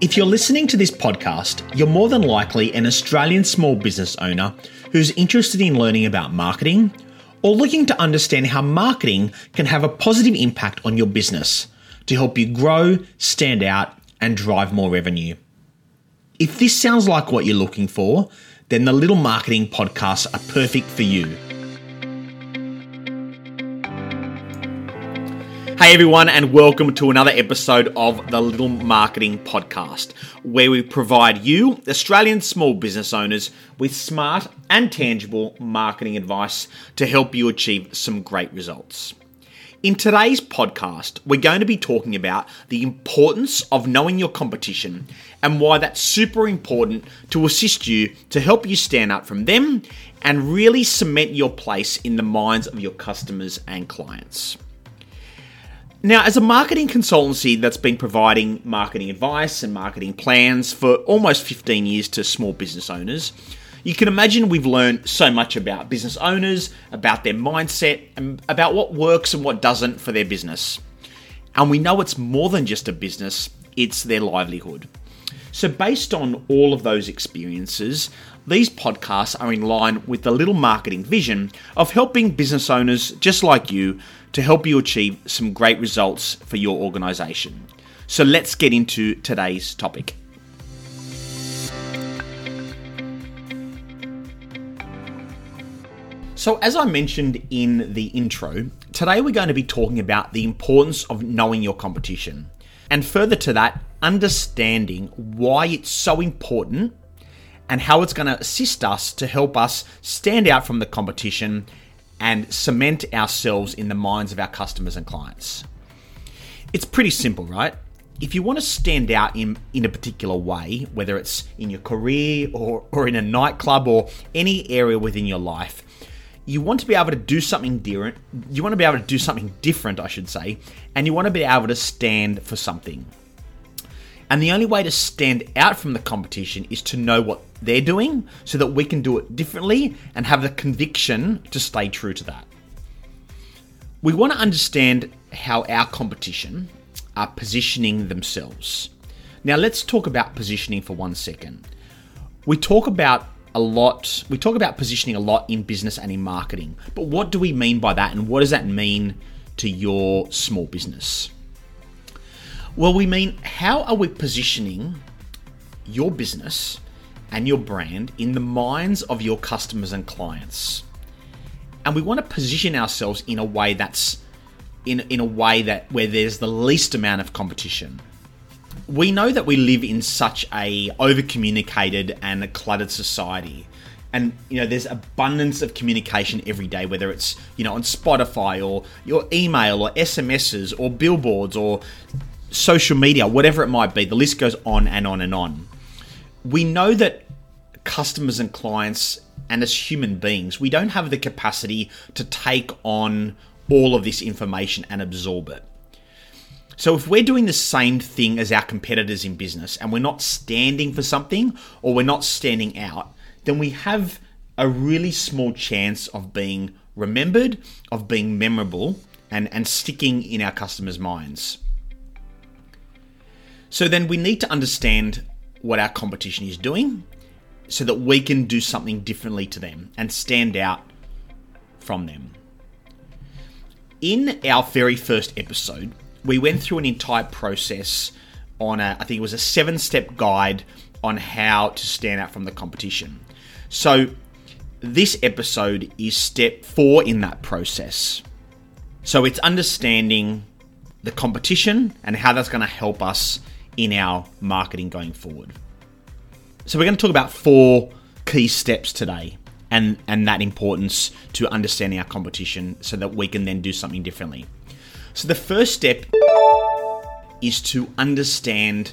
If you're listening to this podcast, you're more than likely an Australian small business owner who's interested in learning about marketing or looking to understand how marketing can have a positive impact on your business to help you grow, stand out, and drive more revenue. If this sounds like what you're looking for, then the Little Marketing podcasts are perfect for you. Hey everyone, and welcome to another episode of the Little Marketing Podcast, where we provide you, Australian small business owners, with smart and tangible marketing advice to help you achieve some great results. In today's podcast, we're going to be talking about the importance of knowing your competition and why that's super important to assist you to help you stand out from them and really cement your place in the minds of your customers and clients. Now, as a marketing consultancy that's been providing marketing advice and marketing plans for almost 15 years to small business owners, you can imagine we've learned so much about business owners, about their mindset, and about what works and what doesn't for their business. And we know it's more than just a business, it's their livelihood. So, based on all of those experiences, these podcasts are in line with the little marketing vision of helping business owners just like you to help you achieve some great results for your organization. So, let's get into today's topic. So, as I mentioned in the intro, today we're going to be talking about the importance of knowing your competition. And further to that, understanding why it's so important and how it's going to assist us to help us stand out from the competition and cement ourselves in the minds of our customers and clients. It's pretty simple, right? If you want to stand out in, in a particular way, whether it's in your career or, or in a nightclub or any area within your life, you want to be able to do something different. You want to be able to do something different, I should say, and you want to be able to stand for something. And the only way to stand out from the competition is to know what they're doing so that we can do it differently and have the conviction to stay true to that. We want to understand how our competition are positioning themselves. Now, let's talk about positioning for one second. We talk about a lot, we talk about positioning a lot in business and in marketing, but what do we mean by that and what does that mean to your small business? Well, we mean how are we positioning your business and your brand in the minds of your customers and clients? And we want to position ourselves in a way that's in, in a way that where there's the least amount of competition. We know that we live in such a over communicated and a cluttered society. And you know there's abundance of communication every day whether it's you know on spotify or your email or sms's or billboards or social media whatever it might be the list goes on and on and on we know that customers and clients and as human beings we don't have the capacity to take on all of this information and absorb it so if we're doing the same thing as our competitors in business and we're not standing for something or we're not standing out, then we have a really small chance of being remembered, of being memorable, and, and sticking in our customers' minds. So then we need to understand what our competition is doing so that we can do something differently to them and stand out from them. In our very first episode, we went through an entire process on a, I think it was a seven step guide on how to stand out from the competition. So, this episode is step four in that process. So, it's understanding the competition and how that's going to help us in our marketing going forward. So, we're going to talk about four key steps today and, and that importance to understanding our competition so that we can then do something differently. So the first step is to understand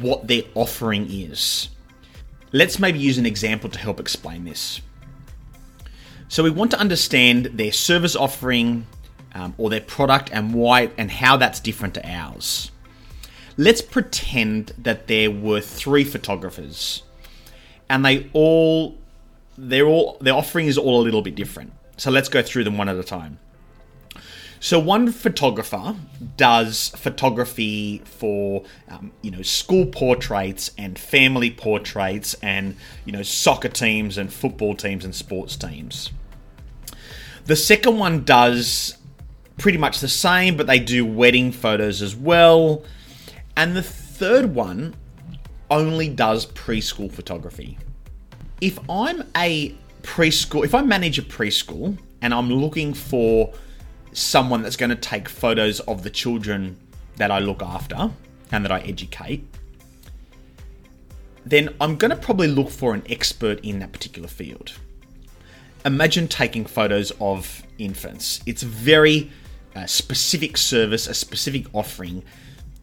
what their offering is. Let's maybe use an example to help explain this. So we want to understand their service offering um, or their product and why and how that's different to ours. Let's pretend that there were three photographers, and they all they're all their offering is all a little bit different. So let's go through them one at a time. So one photographer does photography for um, you know school portraits and family portraits and you know soccer teams and football teams and sports teams. The second one does pretty much the same, but they do wedding photos as well. And the third one only does preschool photography. If I'm a preschool, if I manage a preschool and I'm looking for someone that's going to take photos of the children that I look after and that I educate, then I'm going to probably look for an expert in that particular field. Imagine taking photos of infants. It's a very uh, specific service, a specific offering.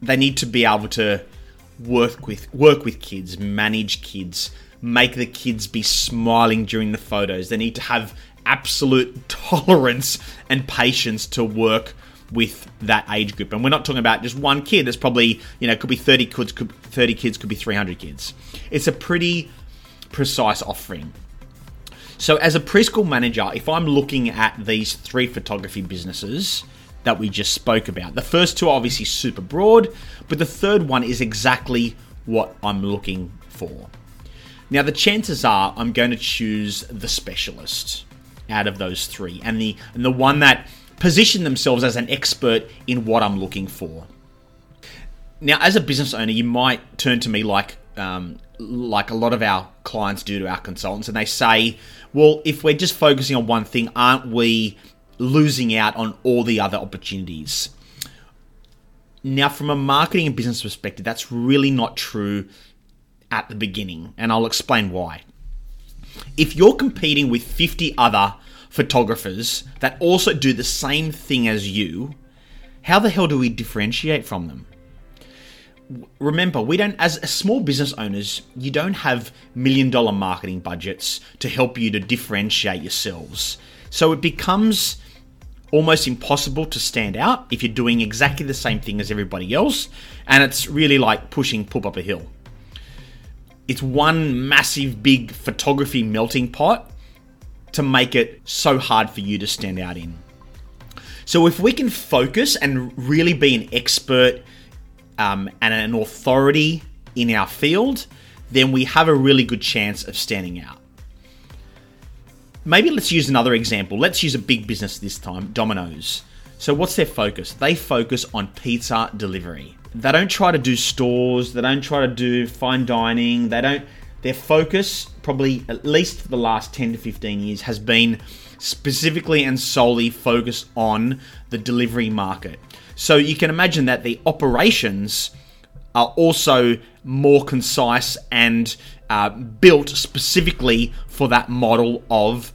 They need to be able to work with work with kids, manage kids, make the kids be smiling during the photos. They need to have absolute tolerance and patience to work with that age group. And we're not talking about just one kid. There's probably, you know, could be 30 kids, could 30 kids, could be 300 kids. It's a pretty precise offering. So as a preschool manager, if I'm looking at these three photography businesses that we just spoke about, the first two are obviously super broad, but the third one is exactly what I'm looking for. Now the chances are I'm going to choose the specialist out of those three, and the and the one that position themselves as an expert in what I'm looking for. Now, as a business owner, you might turn to me like um, like a lot of our clients do to our consultants, and they say, "Well, if we're just focusing on one thing, aren't we losing out on all the other opportunities?" Now, from a marketing and business perspective, that's really not true at the beginning, and I'll explain why. If you're competing with 50 other photographers that also do the same thing as you, how the hell do we differentiate from them? Remember, we don't, as small business owners, you don't have million dollar marketing budgets to help you to differentiate yourselves. So it becomes almost impossible to stand out if you're doing exactly the same thing as everybody else, and it's really like pushing poop up a hill. It's one massive big photography melting pot to make it so hard for you to stand out in. So if we can focus and really be an expert um, and an authority in our field, then we have a really good chance of standing out. Maybe let's use another example. Let's use a big business this time, Domino's. So what's their focus? They focus on pizza delivery they don't try to do stores, they don't try to do fine dining, they don't their focus probably at least for the last 10 to 15 years has been specifically and solely focused on the delivery market. So you can imagine that the operations are also more concise and uh, built specifically for that model of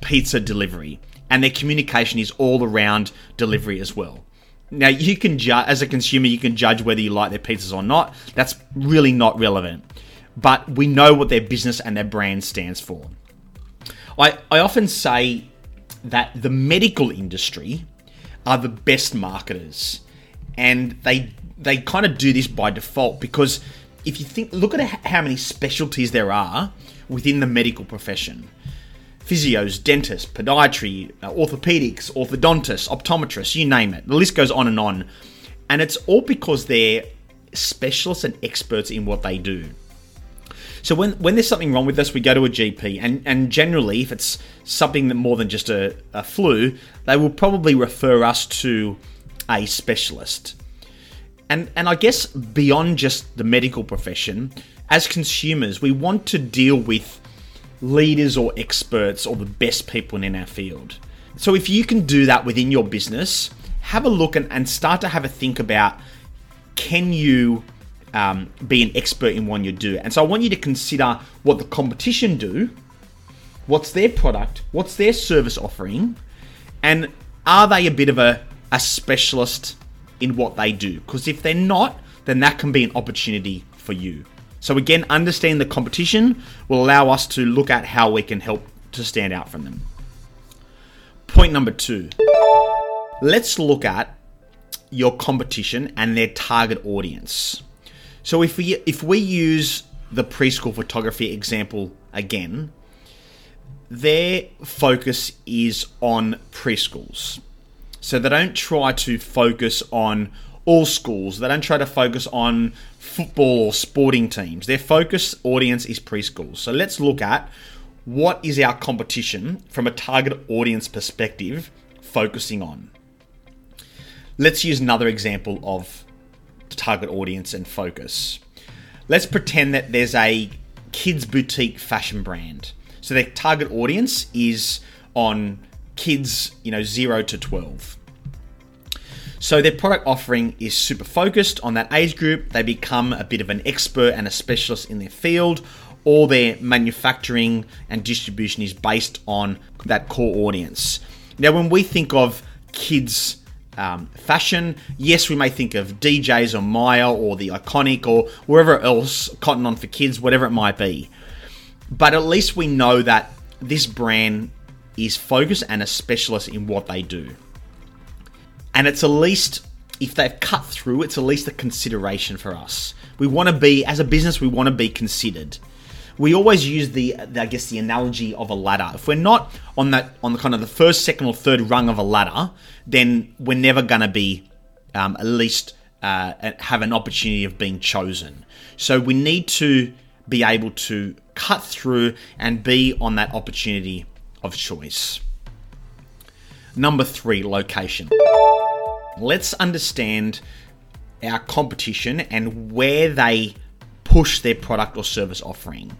pizza delivery. And their communication is all around delivery as well. Now you can judge as a consumer, you can judge whether you like their pizzas or not. That's really not relevant. But we know what their business and their brand stands for. I, I often say that the medical industry are the best marketers. And they they kind of do this by default because if you think look at how many specialties there are within the medical profession physios, dentists, podiatry, uh, orthopedics, orthodontists, optometrists, you name it. The list goes on and on. And it's all because they're specialists and experts in what they do. So when, when there's something wrong with us, we go to a GP, and, and generally, if it's something that more than just a, a flu, they will probably refer us to a specialist. And and I guess beyond just the medical profession, as consumers, we want to deal with leaders or experts or the best people in our field. So if you can do that within your business, have a look and, and start to have a think about can you um, be an expert in one you do? And so I want you to consider what the competition do, what's their product, what's their service offering, and are they a bit of a, a specialist in what they do? Because if they're not, then that can be an opportunity for you. So, again, understanding the competition will allow us to look at how we can help to stand out from them. Point number two let's look at your competition and their target audience. So, if we, if we use the preschool photography example again, their focus is on preschools. So they don't try to focus on all schools. They don't try to focus on football or sporting teams. Their focus audience is preschools. So let's look at what is our competition from a target audience perspective focusing on. Let's use another example of target audience and focus. Let's pretend that there's a kids boutique fashion brand. So their target audience is on kids, you know, 0 to 12. So their product offering is super focused on that age group. They become a bit of an expert and a specialist in their field. All their manufacturing and distribution is based on that core audience. Now, when we think of kids um, fashion, yes, we may think of DJs or Myer or the Iconic or wherever else, Cotton On for Kids, whatever it might be. But at least we know that this brand is focused and a specialist in what they do. And it's at least, if they've cut through, it's at least a consideration for us. We want to be, as a business, we want to be considered. We always use the, I guess, the analogy of a ladder. If we're not on that, on the kind of the first, second, or third rung of a ladder, then we're never going to be um, at least uh, have an opportunity of being chosen. So we need to be able to cut through and be on that opportunity of choice. Number three, location. Let's understand our competition and where they push their product or service offering.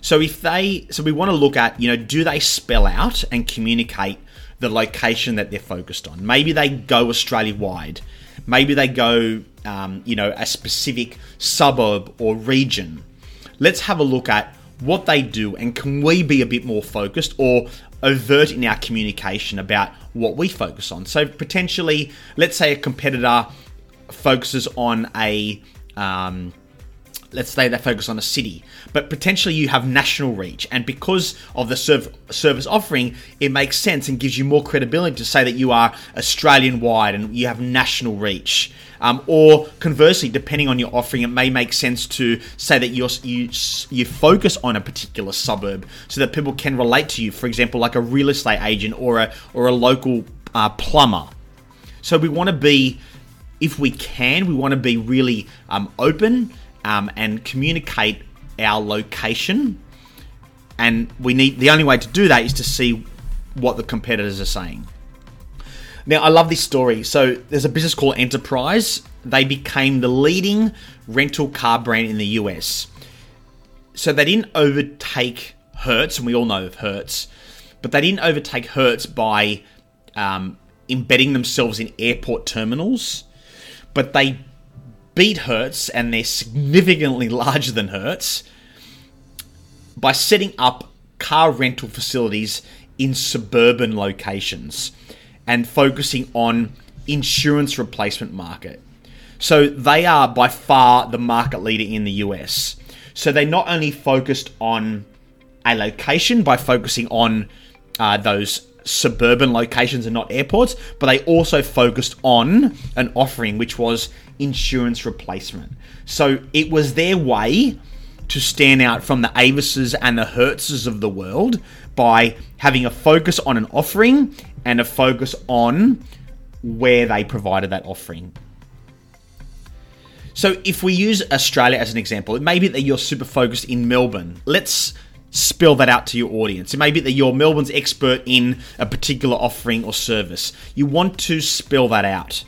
So if they so we want to look at, you know, do they spell out and communicate the location that they're focused on? Maybe they go Australia wide. Maybe they go um, you know, a specific suburb or region let's have a look at what they do and can we be a bit more focused or overt in our communication about what we focus on. So potentially, let's say a competitor focuses on a um, let's say they focus on a city, but potentially you have national reach. And because of the serv- service offering, it makes sense and gives you more credibility to say that you are Australian wide and you have national reach. Um, or conversely, depending on your offering, it may make sense to say that you you you focus on a particular suburb so that people can relate to you. For example, like a real estate agent or a or a local uh, plumber. So we want to be, if we can, we want to be really um, open um, and communicate our location. And we need the only way to do that is to see what the competitors are saying. Now, I love this story. So, there's a business called Enterprise. They became the leading rental car brand in the US. So, they didn't overtake Hertz, and we all know of Hertz, but they didn't overtake Hertz by um, embedding themselves in airport terminals, but they beat Hertz, and they're significantly larger than Hertz, by setting up car rental facilities in suburban locations and focusing on insurance replacement market. So they are by far the market leader in the US. So they not only focused on a location by focusing on uh, those suburban locations and not airports, but they also focused on an offering which was insurance replacement. So it was their way to stand out from the Avises and the Hertzes of the world by having a focus on an offering and a focus on where they provided that offering. So if we use Australia as an example, it may be that you're super focused in Melbourne. Let's spill that out to your audience. It may be that you're Melbourne's expert in a particular offering or service. You want to spill that out.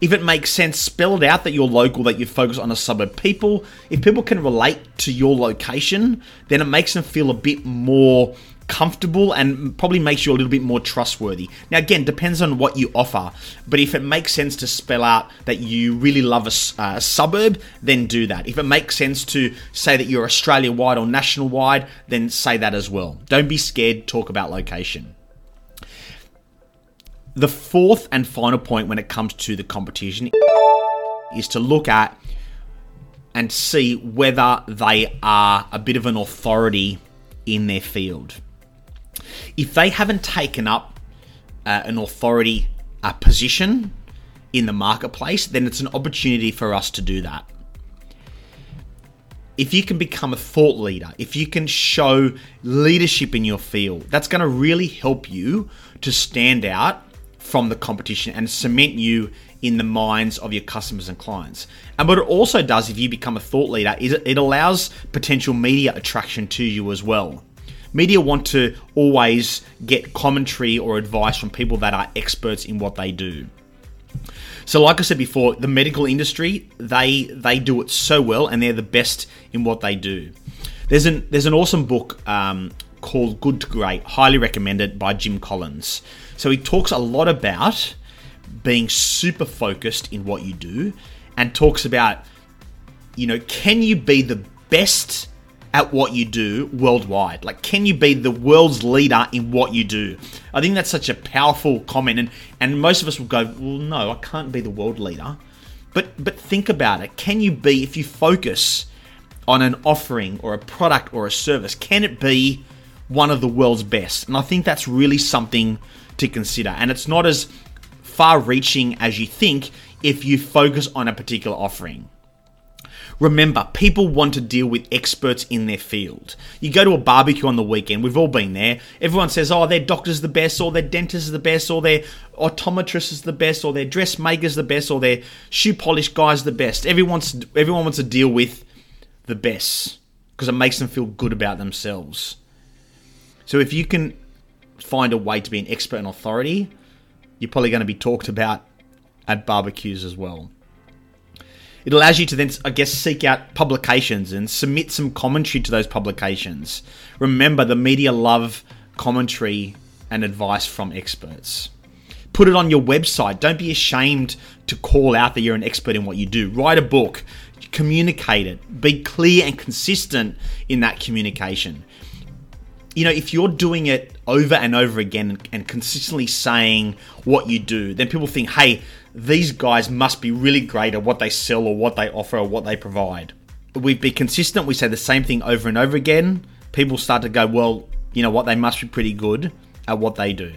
If it makes sense, spell it out that you're local, that you focus on a suburb. People, if people can relate to your location, then it makes them feel a bit more comfortable and probably makes you a little bit more trustworthy. Now, again, depends on what you offer, but if it makes sense to spell out that you really love a, uh, suburb, then do that. If it makes sense to say that you're Australia wide or national wide, then say that as well. Don't be scared, talk about location. The fourth and final point when it comes to the competition is to look at and see whether they are a bit of an authority in their field if they haven't taken up uh, an authority uh, position in the marketplace, then it's an opportunity for us to do that. If you can become a thought leader, if you can show leadership in your field, that's going to really help you to stand out from the competition and cement you in the minds of your customers and clients. And what it also does, if you become a thought leader, is it allows potential media attraction to you as well. Media want to always get commentary or advice from people that are experts in what they do. So, like I said before, the medical industry they they do it so well, and they're the best in what they do. There's an there's an awesome book um, called Good to Great, highly recommended by Jim Collins. So he talks a lot about being super focused in what you do, and talks about you know can you be the best at what you do worldwide? Like, can you be the world's leader in what you do? I think that's such a powerful comment, and and most of us will go, well, no, I can't be the world leader. But but think about it. Can you be if you focus on an offering or a product or a service? Can it be one of the world's best? And I think that's really something to consider. And it's not as far-reaching as you think if you focus on a particular offering. Remember, people want to deal with experts in their field. You go to a barbecue on the weekend, we've all been there. Everyone says, oh, their doctor's the best, or their dentist is the best, or their optometrist is the best, or their dressmaker's the best, or their shoe polish guy's the best. Everyone's, everyone wants to deal with the best because it makes them feel good about themselves. So if you can find a way to be an expert and authority, you're probably going to be talked about at barbecues as well. It allows you to then, I guess, seek out publications and submit some commentary to those publications. Remember, the media love commentary and advice from experts. Put it on your website. Don't be ashamed to call out that you're an expert in what you do. Write a book, communicate it, be clear and consistent in that communication. You know, if you're doing it over and over again and consistently saying what you do, then people think, hey, these guys must be really great at what they sell or what they offer or what they provide. We be consistent, we say the same thing over and over again. People start to go, well, you know what, they must be pretty good at what they do.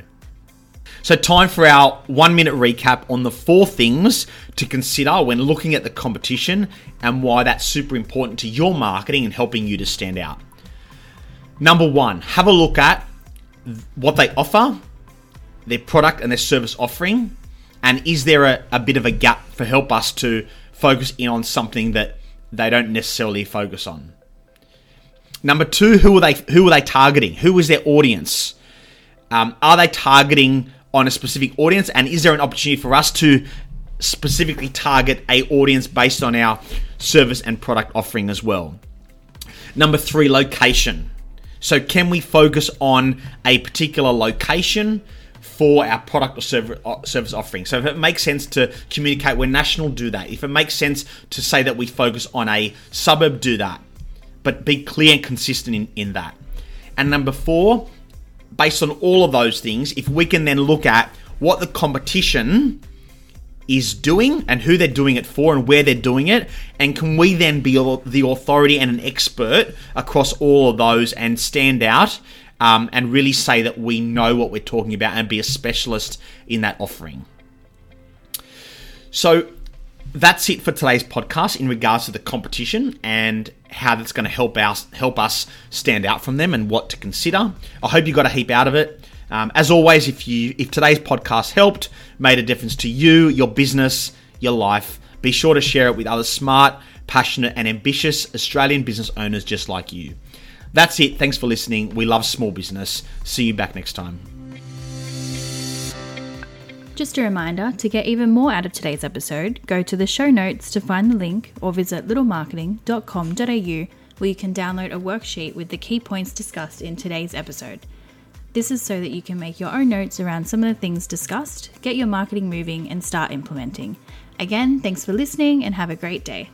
So, time for our one minute recap on the four things to consider when looking at the competition and why that's super important to your marketing and helping you to stand out. Number one, have a look at what they offer, their product and their service offering, and is there a, a bit of a gap for help us to focus in on something that they don't necessarily focus on? Number two, who are they? Who are they targeting? Who is their audience? Um, are they targeting on a specific audience? And is there an opportunity for us to specifically target a audience based on our service and product offering as well? Number three, location. So, can we focus on a particular location for our product or uh, service offering. So if it makes sense to communicate where national, do that. If it makes sense to say that we focus on a suburb, do that. But be clear and consistent in, in that. And number four, based on all of those things, if we can then look at what the competition is doing and who they're doing it for and where they're doing it, and can we then be the authority and an expert across all of those and stand out um, and really say that we know what we're talking about and be a specialist in that offering. So that's it for today's podcast in regards to the competition and how that's going to help us help us stand out from them and what to consider. I hope you got a heap out of it. Um, as always, if you if today's podcast helped, made a difference to you, your business, your life, be sure to share it with other smart, passionate, and ambitious Australian business owners just like you. That's it. Thanks for listening. We love small business. See you back next time. Just a reminder to get even more out of today's episode, go to the show notes to find the link or visit littlemarketing.com.au where you can download a worksheet with the key points discussed in today's episode. This is so that you can make your own notes around some of the things discussed, get your marketing moving, and start implementing. Again, thanks for listening and have a great day.